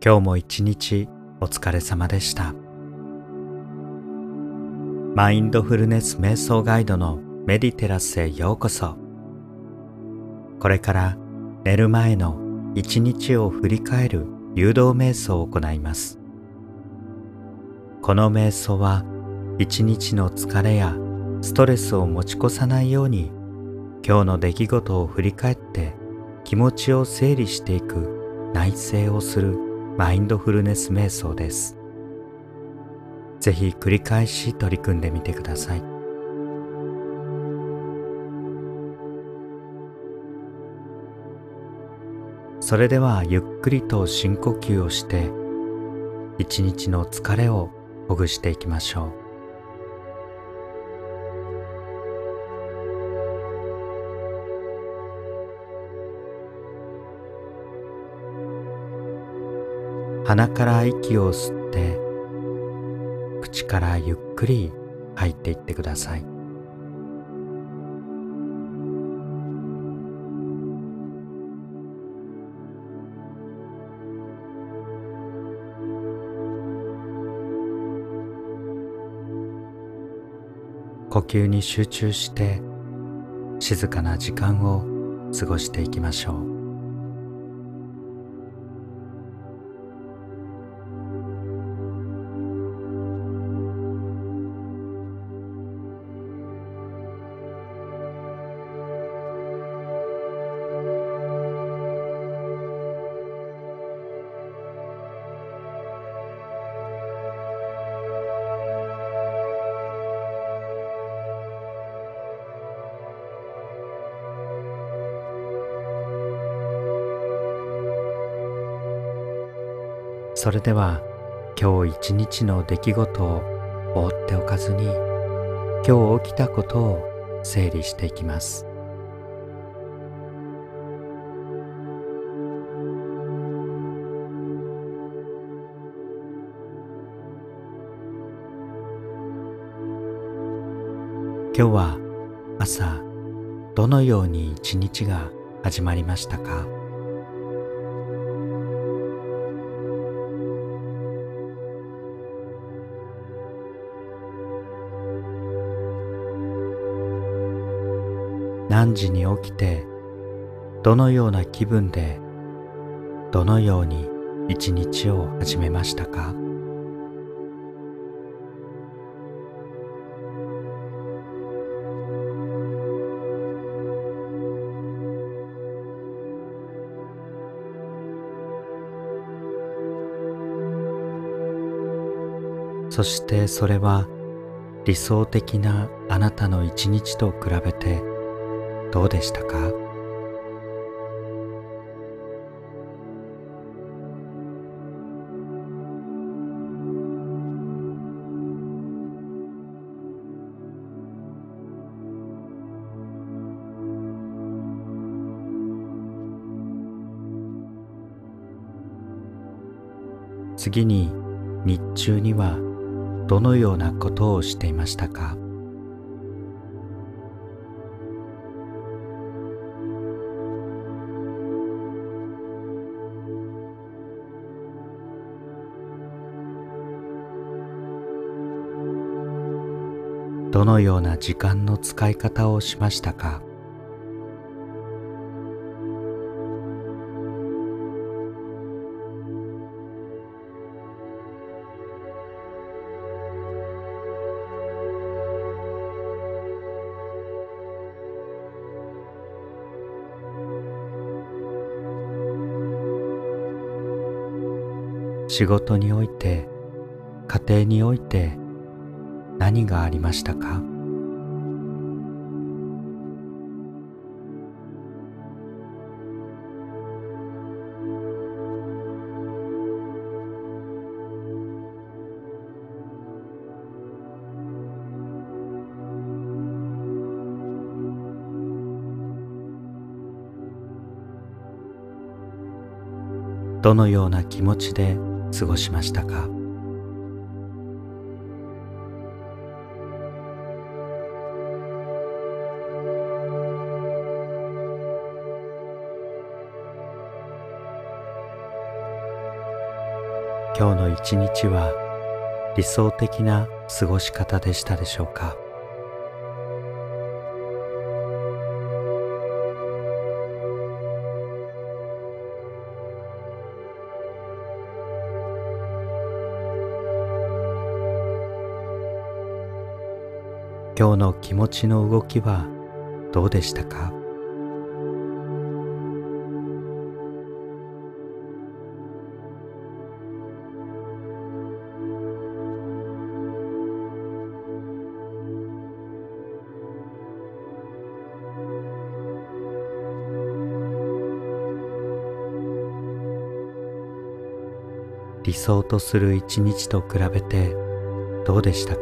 今日も一日お疲れ様でした。マインドフルネス瞑想ガイドのメディテラスへようこそ。これから寝る前の一日を振り返る誘導瞑想を行います。この瞑想は一日の疲れやストレスを持ち越さないように今日の出来事を振り返って気持ちを整理していく内省をするマインドフルネス瞑想です。ぜひ繰り返し取り組んでみてください。それではゆっくりと深呼吸をして一日の疲れをほぐしていきましょう。鼻から息を吸って口からゆっくり吐いていってください。呼吸に集中して静かな時間を過ごしていきましょう。それでは今日一日の出来事を放っておかずに今日起きたことを整理していきます。今日は朝どのように一日が始まりましたか？何時に起きてどのような気分でどのように一日を始めましたか？そしてそれは理想的なあなたの一日と比べてどうでしたか？次に日中にはどのようなことをしていましたか？どのような時間の使い方をしましたか？仕事において家庭において何がありましたか？どのような気持ちで過ごしましたか？今日の一日は理想的な過ごし方でしたでしょうか？今日の気持ちの動きはどうでしたか？理想とする一日と比べてどうでしたか？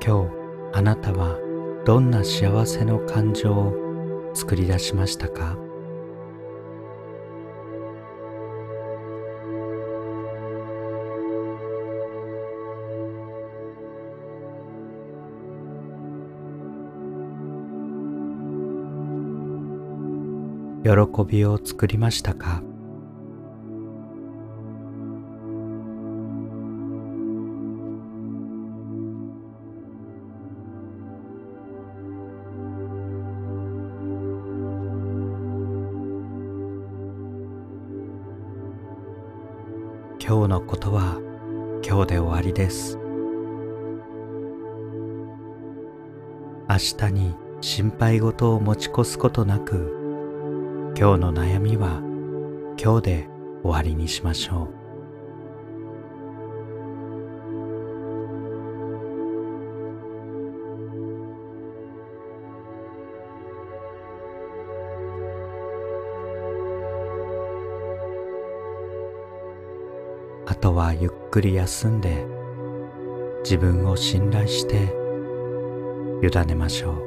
今日あなたはどんな幸せの感情を作り出しましたか？喜びを作りましたか？今日のことは今日で終わりです。明日に心配事を持ち越すことなく今日の悩みは今日で終わりにしましょう。とはゆっくり休んで自分を信頼して委ねましょう。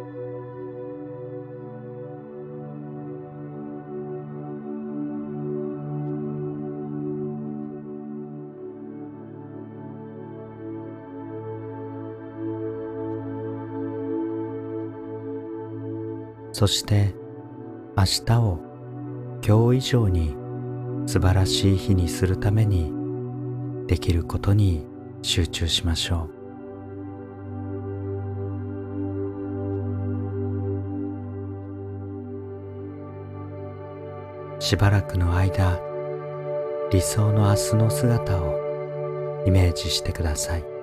そして明日を今日以上に素晴らしい日にするためにできることに集中しましょう。しばらくの間理想の明日の姿をイメージしてください。